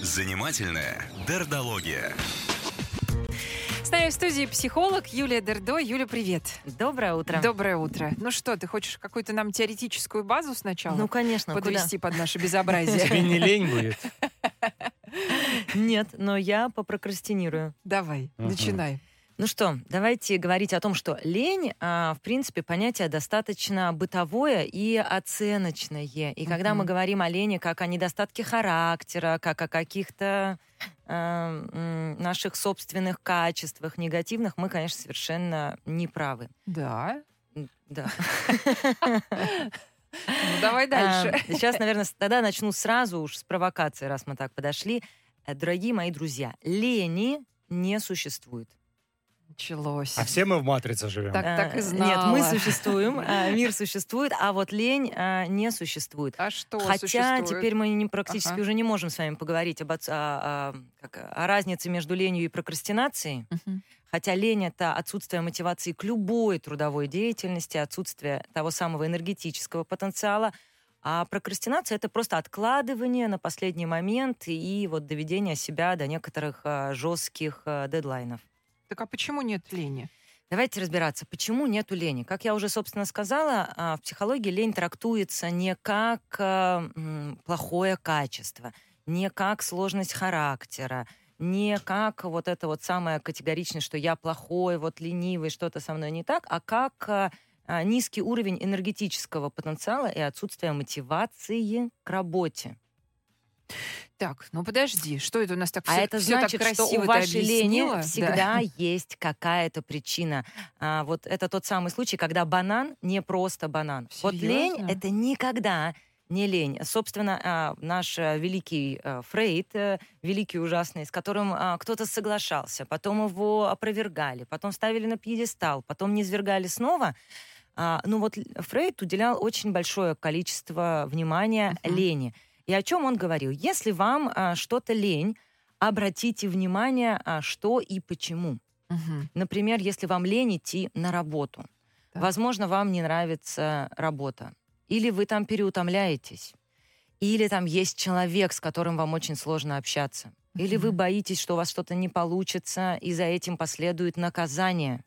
Занимательная дердология. С нами в студии психолог Юлия Дердо. Юля, привет. Доброе утро. Доброе утро. Ну что, ты хочешь какую-то нам теоретическую базу сначала? Ну, конечно. Подвести под наше безобразие? Тебе не лень будет? Нет, но я попрокрастинирую. Давай, начинай. Ну что, давайте говорить о том, что лень, а, в принципе, понятие достаточно бытовое и оценочное. И когда мы говорим о лени как о недостатке характера, как о каких-то э, наших собственных качествах негативных, мы, конечно, совершенно не правы. Да. Да. Ну, давай дальше. А, сейчас, наверное, тогда начну сразу уж с провокации, раз мы так подошли. Э, дорогие мои друзья, лени не существует. Началось. А все мы в матрице живем. Так, так и А, знала. Нет, мы существуем, а, мир существует, а вот лень а, не существует. А что Хотя существует? теперь мы не, практически Ага. уже не можем с вами поговорить об, о, о- как, о разнице между ленью и прокрастинацией. Мгм. Хотя лень это отсутствие мотивации к любой трудовой деятельности, отсутствие того самого энергетического потенциала. А прокрастинация это просто откладывание на последний момент и вот доведение себя до некоторых а, жестких а, дедлайнов. Так а почему нет лени? Давайте разбираться, почему нету лени. Как я уже, собственно, сказала, а, в психологии лень трактуется не как м, плохое качество, не как сложность характера, не как вот это вот самое категоричное, что я плохой, вот ленивый, что-то со мной не так, а как а, а, низкий уровень энергетического потенциала и отсутствие мотивации к работе. Так, ну подожди, что это у нас так А всё- это всё так красиво что у вашей лени объяснила? Да. всегда есть какая-то причина. А, вот это тот самый случай, когда банан не просто банан. Вот лень Серьезно? это никогда не лень. Собственно, а, наш а, великий а, Фрейд, э, великий ужасный, с которым а, кто-то соглашался, потом его опровергали, потом ставили на пьедестал, потом не свергали снова. А, ну вот Фрейд уделял очень большое количество внимания Мгм. лени. И о чем он говорил? Если вам а, что-то лень, обратите внимание, а, что и почему. Мгм. Например, если вам лень идти на работу, Так. возможно, вам не нравится работа, или вы там переутомляетесь, или там есть человек, с которым вам очень сложно общаться, или вы боитесь, что у вас что-то не получится, и за этим последует наказание.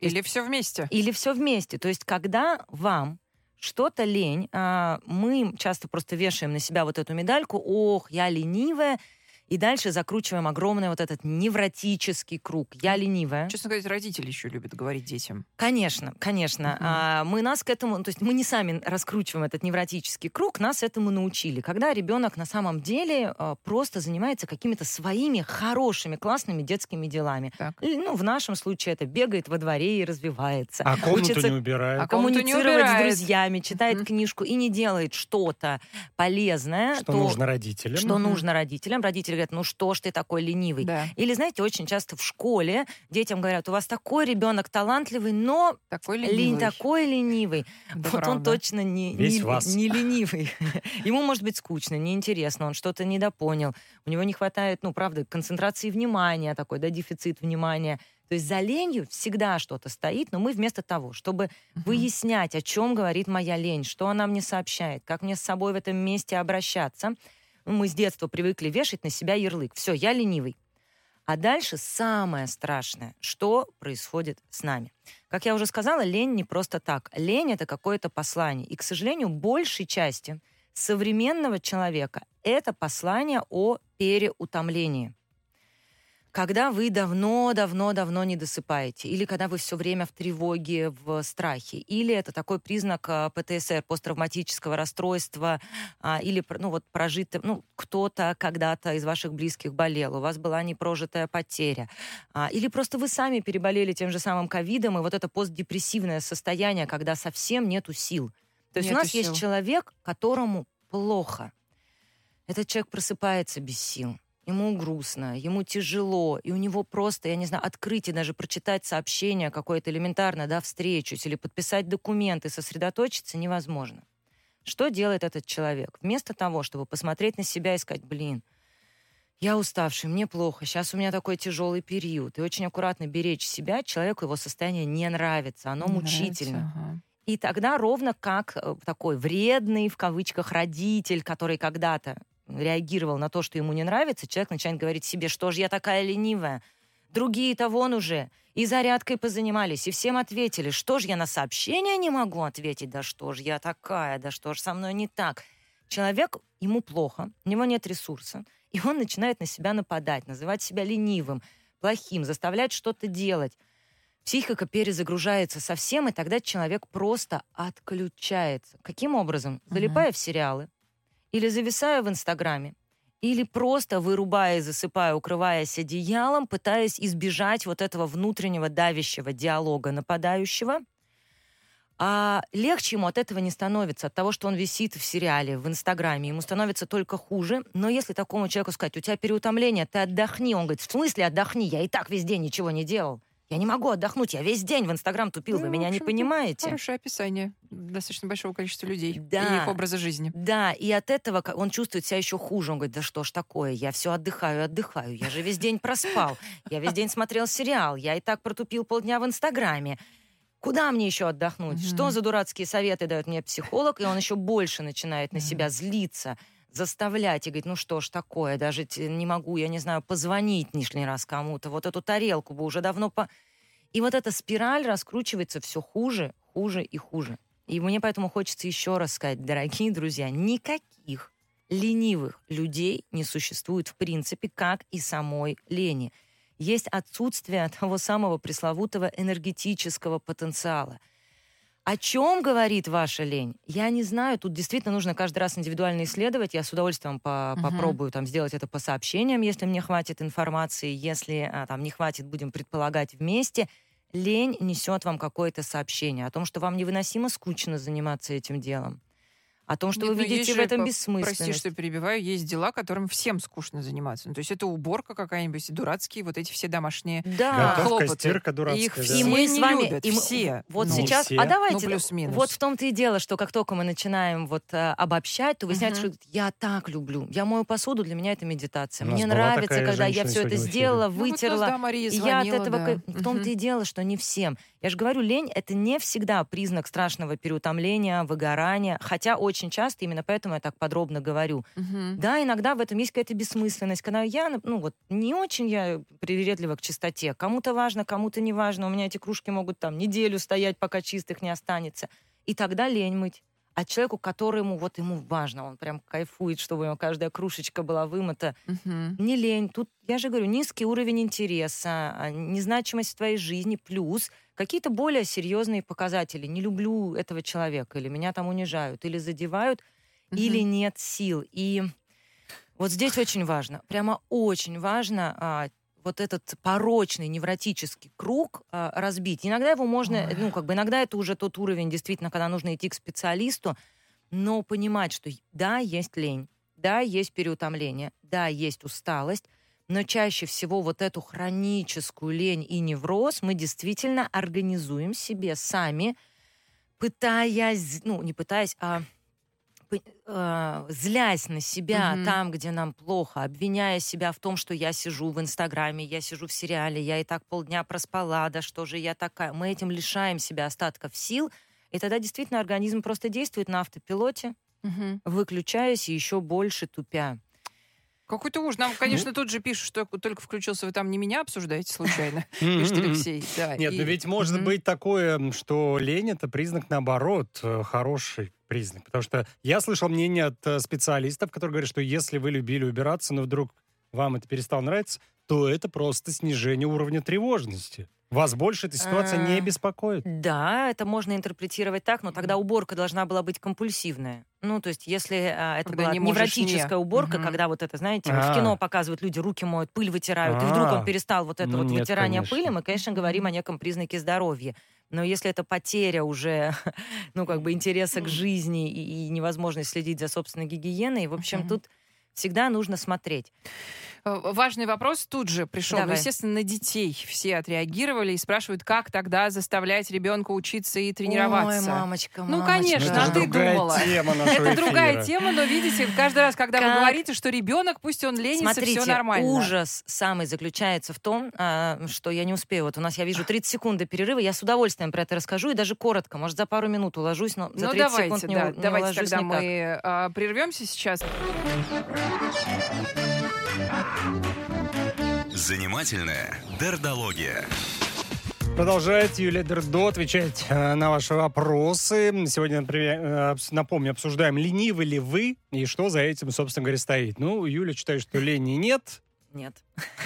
То есть- Или все вместе? Или все вместе. То есть, когда вам что-то лень, а, мы часто просто вешаем на себя вот эту медальку, ох, я ленивая, и дальше закручиваем огромный вот этот невротический круг. Я ленивая. Честно говоря, родители еще любят говорить детям. Конечно, конечно. Мгм. А, мы нас к этому, то есть мы не сами раскручиваем этот невротический круг, нас этому научили. Когда ребенок на самом деле а, просто занимается какими-то своими хорошими, классными детскими делами. Так. Ну, в нашем случае это бегает во дворе и развивается. А комнату Учится не убирает. А комнату не коммуницировать с убирает. друзьями, читает Мгм. книжку и не делает что-то полезное, Что то, нужно родителям. что нужно родителям. Родители говорят, ну что ж ты такой ленивый. Да. Или, знаете, очень часто в школе детям говорят, у вас такой ребенок талантливый, но Такой лень ленивый. такой ленивый. Да вот он правда. точно не, Весь не, вас. не ленивый. Ему может быть скучно, неинтересно, он что-то недопонял. У него не хватает, ну, правда, концентрации внимания такой, да, дефицит внимания. То есть за ленью всегда что-то стоит, но мы вместо того, чтобы Мгм. выяснять, о чем говорит моя лень, что она мне сообщает, как мне с собой в этом месте обращаться, мы с детства привыкли вешать на себя ярлык. Все, я ленивый. А дальше самое страшное, что происходит с нами. Как я уже сказала, лень не просто так. Лень — это какое-то послание. И, к сожалению, большей части современного человека это послание о переутомлении. Когда вы давно-давно-давно не досыпаете, или когда вы все время в тревоге, в страхе, или это такой признак а, ПТСР, посттравматического расстройства, а, или ну, вот прожитый, ну, кто-то когда-то из ваших близких болел, у вас была непрожитая потеря, а, или просто вы сами переболели тем же самым ковидом, и вот это постдепрессивное состояние, когда совсем нету сил. То есть Нету у нас сил. есть человек, которому плохо. Этот человек просыпается без сил. Ему грустно, ему тяжело, и у него просто, я не знаю, открыть и даже прочитать сообщение какое-то элементарное, да, встречусь или подписать документы, сосредоточиться невозможно. Что делает этот человек? Вместо того, чтобы посмотреть на себя и сказать, блин, я уставший, мне плохо, сейчас у меня такой тяжелый период, и очень аккуратно беречь себя, человеку его состояние не нравится, оно Не мучительно. нравится, ага. И тогда ровно как э, такой вредный, в кавычках, родитель, который когда-то реагировал на то, что ему не нравится, человек начинает говорить себе, что же я такая ленивая, другие-то вон уже и зарядкой позанимались, и всем ответили, что же я на сообщение не могу ответить, да что же я такая, да что же со мной не так. Человек, ему плохо, у него нет ресурса, и он начинает на себя нападать, называть себя ленивым, плохим, заставлять что-то делать. Психика перезагружается совсем, и тогда человек просто отключается. Каким образом? Залипая в сериалы, или зависая в Инстаграме, или просто вырубая и засыпая, укрываясь одеялом, пытаясь избежать вот этого внутреннего давящего диалога нападающего. А легче ему от этого не становится, от того, что он висит в сериале, в Инстаграме. Ему становится только хуже. Но если такому человеку сказать, у тебя переутомление, ты отдохни. Он говорит, в смысле отдохни? Я и так весь день ничего не делал. Я не могу отдохнуть, я весь день в Инстаграм тупил, Ну, вы меня не понимаете. Хорошее описание достаточно большого количества людей Да. и их образа жизни. Да, и от этого он чувствует себя еще хуже. Он говорит, да что ж такое, я все отдыхаю, отдыхаю. Я же весь день проспал. Я весь день смотрел сериал. Я и так протупил полдня в Инстаграме. Куда мне еще отдохнуть? Мгм. Что за дурацкие советы дает мне психолог? И он еще больше начинает на себя злиться, заставлять и говорит, ну что ж такое, даже не могу, я не знаю, позвонить лишний раз кому-то. Вот эту тарелку бы уже давно по... И вот эта спираль раскручивается все хуже, хуже и хуже. И мне поэтому хочется еще раз сказать, дорогие друзья, никаких ленивых людей не существует в принципе, как и самой лени. Есть отсутствие того самого пресловутого энергетического потенциала. О чем говорит ваша лень? Я не знаю. Тут действительно нужно каждый раз индивидуально исследовать. Я с удовольствием по- Мгм. попробую там сделать это по сообщениям, если мне хватит информации. Если а, там не хватит, будем предполагать вместе. Лень несет вам какое-то сообщение о том, что вам невыносимо скучно заниматься этим делом. О том, что Нет, вы ну, видите в этом бессмысленность. Прости, что перебиваю, есть дела, которым всем скучно заниматься. Ну, то есть это уборка какая-нибудь, дурацкие вот эти все домашние. Да. Готовка, хлопоты. стирка дурацкая. их да. все И мы с не вами, любят, и мы- все. Вот Ну, сейчас, все. а давайте, Ну, плюс-минус. вот в том-то и дело, что как только мы начинаем вот э, обобщать, то выясняется, Мгм. что я так люблю. Я мою посуду, для меня это медитация. Мне нравится, когда я все это сделала, Ну, вот вытерла. да, Мария И я от звонила, этого... да. В том-то и дело, что не всем. Я же говорю, лень — это не всегда признак страшного переутомления, выгорания, хотя очень часто, именно поэтому я так подробно говорю. Мгм. Да, иногда в этом есть какая-то бессмысленность, когда я, ну вот, не очень я привередлива к чистоте. Кому-то важно, кому-то не важно. У меня эти кружки могут там неделю стоять, пока чистых не останется. И тогда лень мыть. А человеку, которому вот ему важно, он прям кайфует, чтобы у него каждая кружечка была вымыта, Мгм. не лень. Тут, я же говорю, низкий уровень интереса, а, незначимость в твоей жизни, плюс какие-то более серьезные показатели. Не люблю этого человека, или меня там унижают, или задевают, или Мгм. нет сил. И вот здесь очень важно, прямо очень важно а, вот этот порочный невротический круг а, разбить. Иногда его можно, Ой. ну, как бы иногда это уже тот уровень, действительно, когда нужно идти к специалисту, но понимать, что да, есть лень, да, есть переутомление, да, есть усталость, но чаще всего вот эту хроническую лень и невроз мы действительно организуем себе сами, пытаясь, ну, не пытаясь, а э, злясь на себя Мгм. там, где нам плохо, обвиняя себя в том, что я сижу в Инстаграме, я сижу в сериале, я и так полдня проспала, да что же я такая. Мы этим лишаем себя остатков сил, и тогда действительно организм просто действует на автопилоте, Мгм. выключаясь и еще больше тупя. Какой-то ужас. Нам, конечно, тут же пишут, что только включился, вы там не меня обсуждаете случайно, пишет Алексей. Да, Нет, и- но ведь может быть такое, что лень это признак, наоборот, э, хороший признак. Потому что я слышал мнение от э, специалистов, которые говорят, что если вы любили убираться, но вдруг вам это перестало нравиться, то это просто снижение уровня тревожности. Вас больше эта ситуация не А. беспокоит. Да, это можно интерпретировать так, но тогда уборка должна была быть компульсивная. Ну, то есть, если а, это Когда была не можешь не. невротическая уборка, Мгм. когда вот это, знаете, А. в кино показывают, люди руки моют, пыль вытирают, и вдруг А. он перестал вот это Ну, вот нет, вытирание конечно. пыли, мы, конечно, говорим о неком признаке здоровья. Но если это потеря уже, ну, как бы интереса к жизни и, и невозможность следить за собственной гигиеной, в общем, тут всегда нужно смотреть. Э, Важный вопрос тут же пришел. Ну, Давай. естественно, на детей все отреагировали и спрашивают, как тогда заставлять ребенка учиться и тренироваться. Ой, мамочка, Ну, мамочка. конечно, это а ты другая думала. тема Это другая эфира. тема, но видите, каждый раз, когда вы Как? говорите, что ребенок, пусть он ленится, Смотрите, все нормально. ужас самый заключается в том, а, что я не успею. Вот у нас, я вижу, 30 секунд до перерыва. Я с удовольствием про это расскажу и даже коротко. Может, за пару минут уложусь, но за ну 30 давайте, секунд не, да, не давайте уложусь тогда никак. мы а, прервемся сейчас. Занимательная дердология. Продолжает Юлия Дердо отвечать э, на ваши вопросы. Сегодня, например, э, напомню, обсуждаем, ленивы ли вы и что за этим, собственно говоря, стоит. Ну, Юля считает, что лени нет, Нет.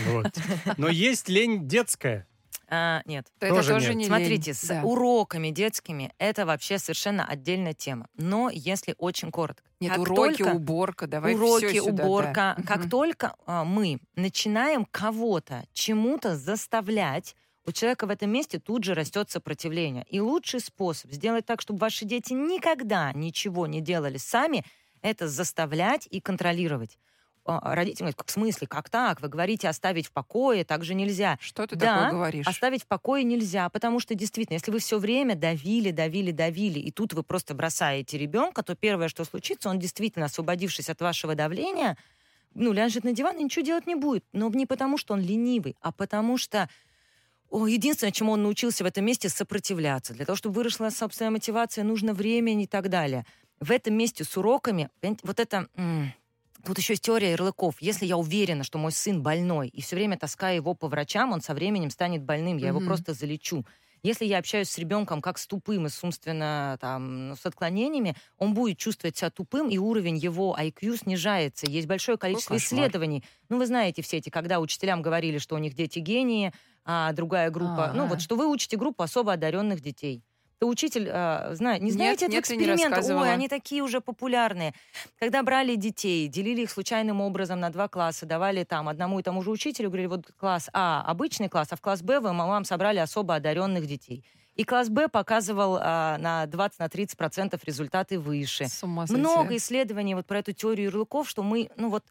вот. но есть лень детская. А, нет. Это Тоже тоже нет. не Смотрите, лень. с Да. уроками детскими это вообще совершенно отдельная тема. Но если очень коротко. Нет, как уроки, только- уборка, давай уроки, всё сюда, да. уборка. Мгм. Как только а, мы начинаем кого-то чему-то заставлять, у человека в этом месте тут же растет сопротивление. И лучший способ сделать так, чтобы ваши дети никогда ничего не делали сами, это заставлять и контролировать. А, Родители говорят, как в смысле, как так? Вы говорите оставить в покое, так же нельзя. Что ты Да, такое говоришь? Оставить в покое нельзя, потому что действительно, если вы все время давили, давили, давили, и тут вы просто бросаете ребенка, то первое, что случится, он действительно, освободившись от вашего давления, ну, ляжет на диван и ничего делать не будет. Но не потому, что он ленивый, а потому что о, единственное, чему он научился в этом месте, сопротивляться. Для того, чтобы выросла собственная мотивация, нужно время и так далее. В этом месте с уроками, вот это... Тут еще есть теория ярлыков. Если я уверена, что мой сын больной, и все время таскаю его по врачам, он со временем станет больным, я его Мгм. просто залечу. Если я общаюсь с ребенком как с тупым и с умственно там, ну, с отклонениями, он будет чувствовать себя тупым, и уровень его IQ снижается. Есть большое количество кошмар. исследований. Ну, вы знаете все эти, когда учителям говорили, что у них дети гении, а другая группа... Ну, А. вот что вы учите группу особо одаренных детей. То учитель, а, знает, не Нет, знаете этот нет, ты не? Ой, они такие уже популярные. Когда брали детей, делили их случайным образом на два класса, давали там одному и тому же учителю, говорили, вот класс А обычный класс, а в класс Б вы вам собрали особо одаренных детей. И класс Б показывал а, на 20-30% результаты выше. С ума сойти. Много исследований вот про эту теорию ярлыков, что мы, ну вот,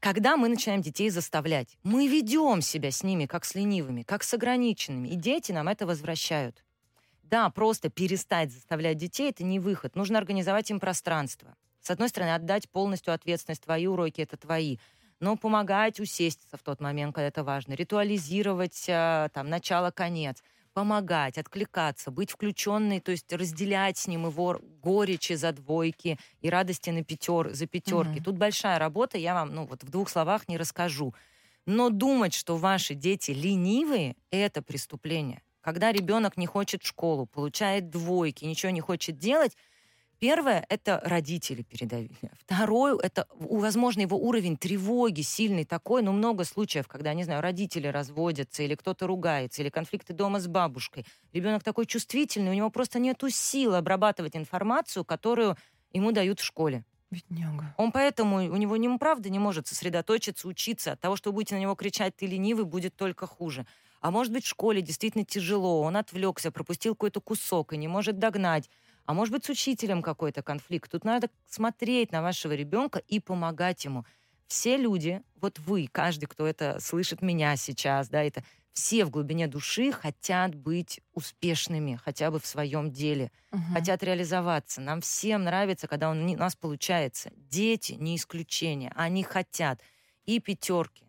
когда мы начинаем детей заставлять, мы ведем себя с ними как с ленивыми, как с ограниченными, и дети нам это возвращают. Да, просто перестать заставлять детей — это не выход. Нужно организовать им пространство. С одной стороны, отдать полностью ответственность. Твои уроки — это твои. Но помогать усесться в тот момент, когда это важно. Ритуализировать а, там начало-конец. Помогать, откликаться, быть включенной, то есть разделять с ним его горечи за двойки и радости на пятер, за пятерки. Мгм. Тут большая работа, я вам ну, вот в двух словах не расскажу. Но думать, что ваши дети ленивые, это преступление. Когда ребенок не хочет в школу, получает двойки, ничего не хочет делать, первое — это родители передавили. Второе — это, у- возможно, его уровень тревоги сильный такой, но много случаев, когда, не знаю, родители разводятся, или кто-то ругается, или конфликты дома с бабушкой. Ребенок такой чувствительный, у него просто нету сил обрабатывать информацию, которую ему дают в школе. Бедняга. Он поэтому, у него не, правда не может сосредоточиться, учиться. От того, что вы будете на него кричать «ты ленивый», будет только хуже. А может быть, в школе действительно тяжело, он отвлекся, пропустил какой-то кусок и не может догнать. А может быть, с учителем какой-то конфликт. Тут надо смотреть на вашего ребенка и помогать ему. Все люди, вот вы, каждый, кто это слышит меня сейчас, да, это все в глубине души хотят быть успешными хотя бы в своем деле Мгм. хотят реализоваться. Нам всем нравится, когда он, у нас получается. Дети не исключение. Они хотят и пятерки,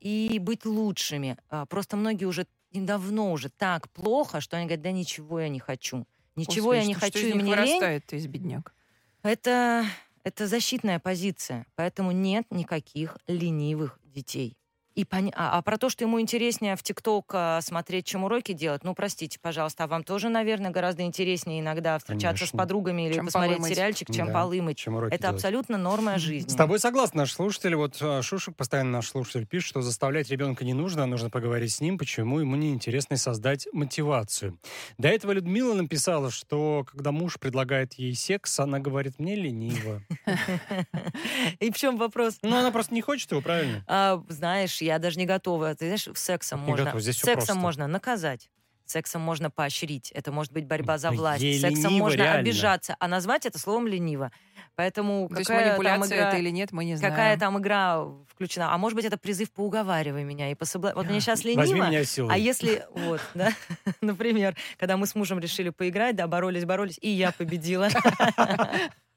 и быть лучшими. А, Просто многие уже давно уже так плохо, что они говорят, да ничего я не хочу. Ничего Господи, я не что- что хочу, из и мне лень. вырастает из бедняк? Это, это защитная позиция. Поэтому нет никаких ленивых детей. И поня- а, а про то, что ему интереснее в ТикТок а, смотреть, чем уроки делать, ну, простите, пожалуйста, а вам тоже, наверное, гораздо интереснее иногда встречаться с Конечно. подругами или Чем посмотреть полы мыть. сериальчик, чем Да, полы мыть. чем уроки Это делать. абсолютно норма жизни. С тобой согласен наш слушатель. Вот а, Шушек, постоянно наш слушатель, пишет, что заставлять ребенка не нужно, а нужно поговорить с ним, почему ему неинтересно создать мотивацию. До этого Людмила написала, что когда муж предлагает ей секс, она говорит, мне лениво. И в чем вопрос? Ну, она просто не хочет его, правильно? Знаешь, я даже не готова. Ты знаешь, сексом Не можно, готова, здесь сексом просто. можно наказать. Сексом можно поощрить. Это может быть борьба за власть. ей Сексом лениво, можно реально. обижаться. А назвать это словом лениво. Поэтому То есть какая там манипуляция игра, это или нет, мы не знаем. какая там игра включена. А может быть, это призыв поуговаривай меня и пособла... Вот мне сейчас лениво. Возьми меня силой. А если, вот, да, например, когда мы с мужем решили поиграть, да, боролись, боролись, и я победила.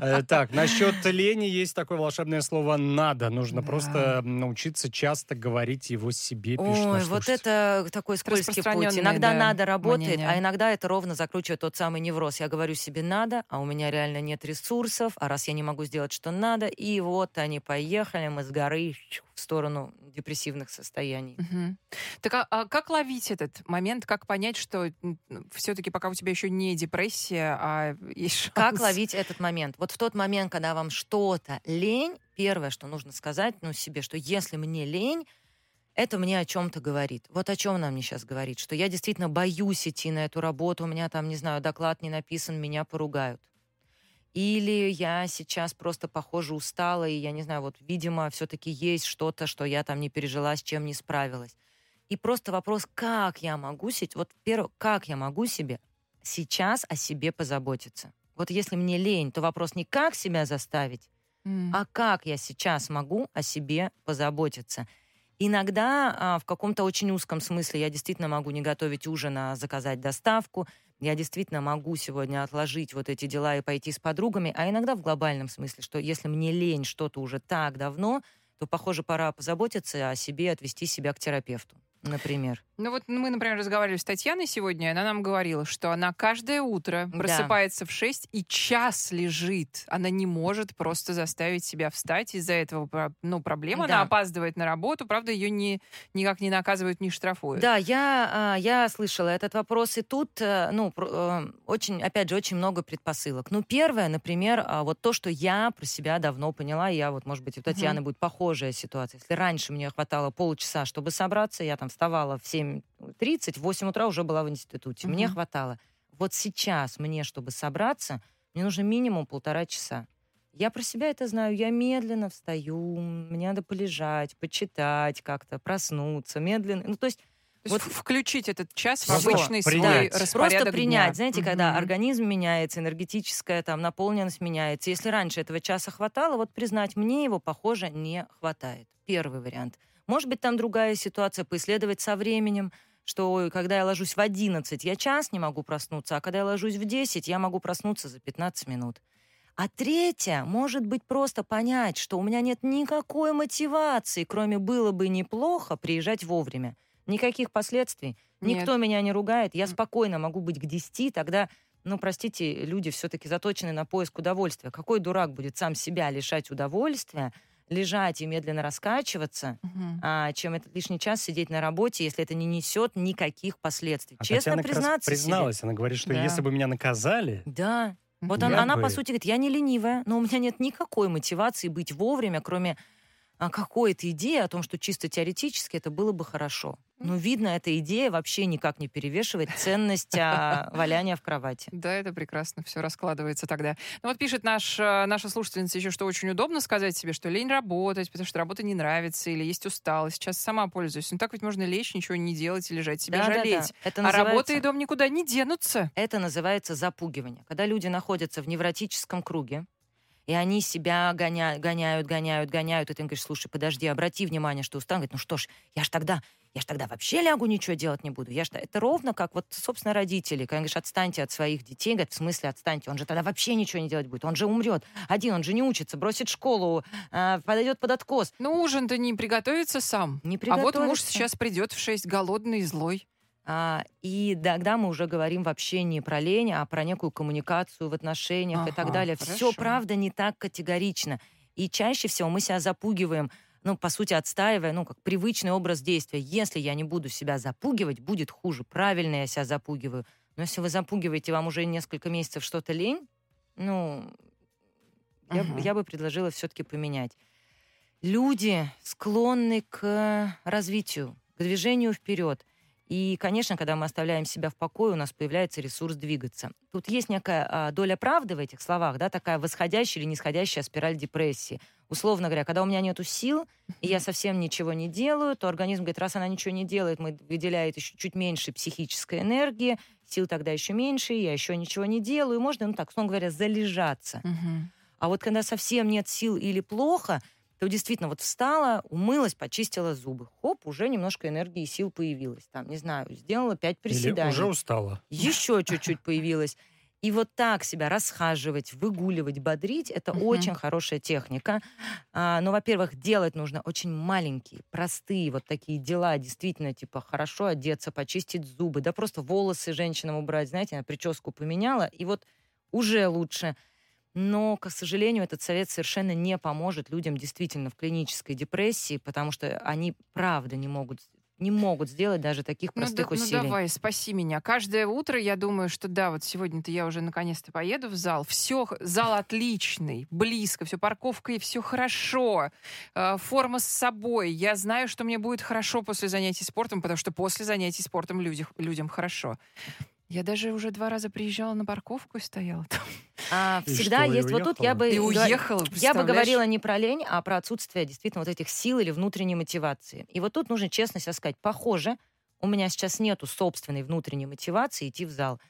Э, Так, насчет лени есть такое волшебное слово «надо». Нужно просто научиться часто говорить его себе, пишет Ой, вот это такой скользкий путь. Иногда да, надо работает, а иногда это ровно закручивает тот самый невроз. Я говорю себе надо, а у меня реально нет ресурсов, а раз я не могу сделать, что надо, и вот они поехали, мы с горы в сторону депрессивных состояний. Мгм. Так а, а как ловить этот момент? Как понять, что все-таки пока у тебя еще не депрессия, а есть шанс? Как ловить этот момент? Вот в тот момент, когда вам что-то лень, первое, что нужно сказать ну, себе, что если мне лень, это мне о чем-то говорит. Вот о чем она мне сейчас говорит, что я действительно боюсь идти на эту работу, у меня там, не знаю, доклад не написан, меня поругают. Или я сейчас просто, похоже, устала, и я не знаю, вот, видимо, все-таки есть что-то, что я там не пережила, с чем не справилась. И просто вопрос, как я могу сеть, вот первое, как я могу себе сейчас о себе позаботиться. Вот если мне лень, то вопрос не как себя заставить, М. а как я сейчас могу о себе позаботиться. Иногда а, в каком-то очень узком смысле я действительно могу не готовить ужин, а заказать доставку. Я действительно могу сегодня отложить вот эти дела и пойти с подругами. А иногда в глобальном смысле, что если мне лень что-то уже так давно, то, похоже, пора позаботиться о себе, отвести себя к терапевту, например. Ну вот мы, например, разговаривали с Татьяной сегодня, и она нам говорила, что она каждое утро Да. просыпается в 6 и час лежит. Она не может просто заставить себя встать. Из-за этого ну, проблема. Да. Она опаздывает на работу. Правда, ее не, никак не наказывают, не штрафуют. Да, я, а, я слышала этот вопрос, и тут, э, ну, э, очень, опять же, очень много предпосылок. Ну, первое, например, а, вот то, что я про себя давно поняла, я вот, может быть, у Татьяны будет похожая ситуация. Если раньше мне хватало полчаса, чтобы собраться, я там вставала в 7.30, в 8 утра уже была в институте. Мне Мгм. хватало. Вот сейчас мне, чтобы собраться, мне нужно минимум полтора часа. Я про себя это знаю. Я медленно встаю, мне надо полежать, почитать как-то, проснуться, медленно. Ну, То есть Вот- включить этот час в Просто обычный свой принять. распорядок Просто принять, дня. знаете, когда организм меняется, энергетическая там наполненность меняется. Если раньше этого часа хватало, вот признать, мне его, похоже, не хватает. Первый вариант. Может быть, там другая ситуация, поисследовать со временем, что ой, когда я ложусь в 11, я час не могу проснуться, а когда я ложусь в 10, я могу проснуться за 15 минут. А третье, может быть, просто понять, что у меня нет никакой мотивации, кроме было бы неплохо приезжать вовремя. Никаких последствий. Нет. Никто меня не ругает. Я спокойно могу быть к 10, тогда, ну, простите, люди все-таки заточены на поиск удовольствия. Какой дурак будет сам себя лишать удовольствия, лежать и медленно раскачиваться, а, чем этот лишний час сидеть на работе, если это не несет никаких последствий. А Честно Татьяна как раз признаться себе. призналась. Она говорит, что Да. если бы меня наказали, Да. Вот она, Я она, бы- по сути, говорит, я не ленивая, но у меня нет никакой мотивации быть вовремя, кроме а, какой-то идеи о том, что чисто теоретически это было бы хорошо. Но, видно, эта идея вообще никак не перевешивает ценность а, валяния в кровати. Да, это прекрасно все раскладывается тогда. Ну вот пишет наш, э, наша слушательница еще, что очень удобно сказать себе, что лень работать, потому что работа не нравится или есть усталость. Сейчас сама пользуюсь. Ну так ведь можно лечь, ничего не делать и лежать себя Да-да-да. жалеть. Это А называется- работа и дом никуда не денутся. Это называется запугивание. Когда люди находятся в невротическом круге, и они себя гоняют, гоняют, гоняют, гоняют, и ты им говоришь, слушай, подожди, обрати внимание, что устал. Он говорит, ну что ж, я ж тогда, я ж тогда вообще лягу, ничего делать не буду. Я ж... Это ровно как вот, собственно, родители. Когда говоришь, отстаньте от своих детей, говорят, в смысле отстаньте, он же тогда вообще ничего не делать будет, он же умрет. Один, он же не учится, бросит школу, а, подойдет под откос. Ну ужин-то не приготовится сам. Не А вот муж приготовится. сейчас придет в 6 голодный и злой. А, и тогда мы уже говорим вообще не про лень, а про некую коммуникацию в отношениях и так Ага, далее. хорошо. Все, правда, не так категорично. И чаще всего мы себя запугиваем, ну, по сути, отстаивая, ну, как привычный образ действия. Если я не буду себя запугивать, будет хуже. Правильно я себя запугиваю. Но если вы запугиваете, вам уже несколько месяцев что-то лень, ну, я, Мгм. я бы предложила все-таки поменять. Люди склонны к развитию, к движению вперед. И, конечно, когда мы оставляем себя в покое, у нас появляется ресурс двигаться. Тут есть некая а, доля правды в этих словах, да, такая восходящая или нисходящая спираль депрессии. Условно говоря, когда у меня нету сил, и я совсем ничего не делаю, то организм говорит, раз она ничего не делает, мы выделяет еще чуть меньше психической энергии, сил тогда еще меньше, я еще ничего не делаю, и можно, ну так, условно говоря, залежаться. А вот когда совсем нет сил или плохо, то действительно вот встала, умылась, почистила зубы. Хоп, уже немножко энергии и сил появилось. Там, не знаю, сделала пять приседаний. Или уже устала. Еще чуть-чуть появилось. И вот так себя расхаживать, выгуливать, бодрить, это Мгм. очень хорошая техника. А, но, во-первых, делать нужно очень маленькие, простые вот такие дела, действительно, типа хорошо одеться, почистить зубы, да просто волосы женщинам убрать, знаете, она прическу поменяла, и вот уже лучше. Но, к сожалению, этот совет совершенно не поможет людям действительно в клинической депрессии, потому что они, правда, не могут, не могут сделать даже таких Ну, простых да- ну, усилий. давай, спаси меня. Каждое утро я думаю, что да, вот сегодня-то я уже наконец-то поеду в зал. Все, зал отличный, близко, все парковка и все хорошо. Э, форма с собой. Я знаю, что мне будет хорошо после занятий спортом, потому что после занятий спортом людях, людям хорошо. Я даже уже два раза приезжала на парковку и стояла там. А всегда что, есть вот тут я бы И говор- уехала, Я бы говорила не про лень, а про отсутствие действительно вот этих сил или внутренней мотивации. И вот тут нужно честно себе сказать, похоже, у меня сейчас нету собственной внутренней мотивации идти в зал.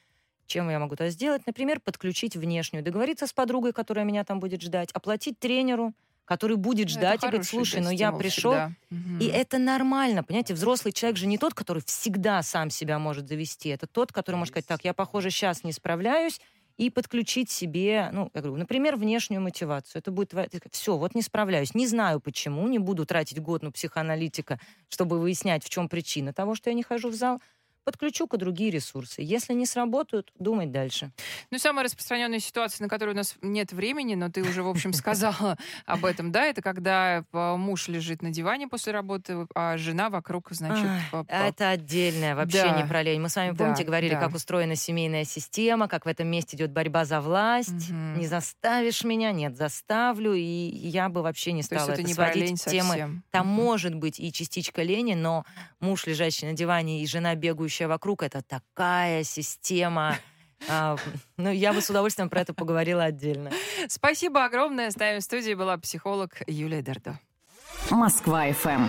Чем я могу это сделать? Например, подключить внешнюю, договориться с подругой, которая меня там будет ждать, оплатить тренеру, который будет Ну, это ждать и говорит, слушай, да, ну я пришел, всегда. И это нормально, понимаете, взрослый человек же не тот, который всегда сам себя может завести, это тот, который может сказать, так, я, похоже, сейчас не справляюсь, и подключить себе, ну, я говорю, например, внешнюю мотивацию. Это будет все, вот не справляюсь, не знаю почему, не буду тратить год на психоаналитика, чтобы выяснять, в чем причина того, что я не хожу в зал. Подключу-ка другие ресурсы. Если не сработают, думать дальше. Ну, самая распространенная ситуация, на которую у нас нет времени, но ты уже, в общем, сказала об этом, да, это когда э, муж лежит на диване после работы, а жена вокруг, значит, по- по- Это отдельное, вообще Да. не про лень. Мы с вами, Да, помните, говорили, да. как устроена семейная система, как в этом месте идет борьба за власть. Не заставишь меня, нет, заставлю. И я бы вообще не То стала это это не про сводить лень темы. совсем. Там может быть и частичка лени, но муж, лежащий на диване, и жена, бегающая вокруг, это такая система. А, Ну, я бы с удовольствием про это поговорила отдельно. Спасибо огромное. С нами в студии была психолог Юлия Дердо. Москва FM.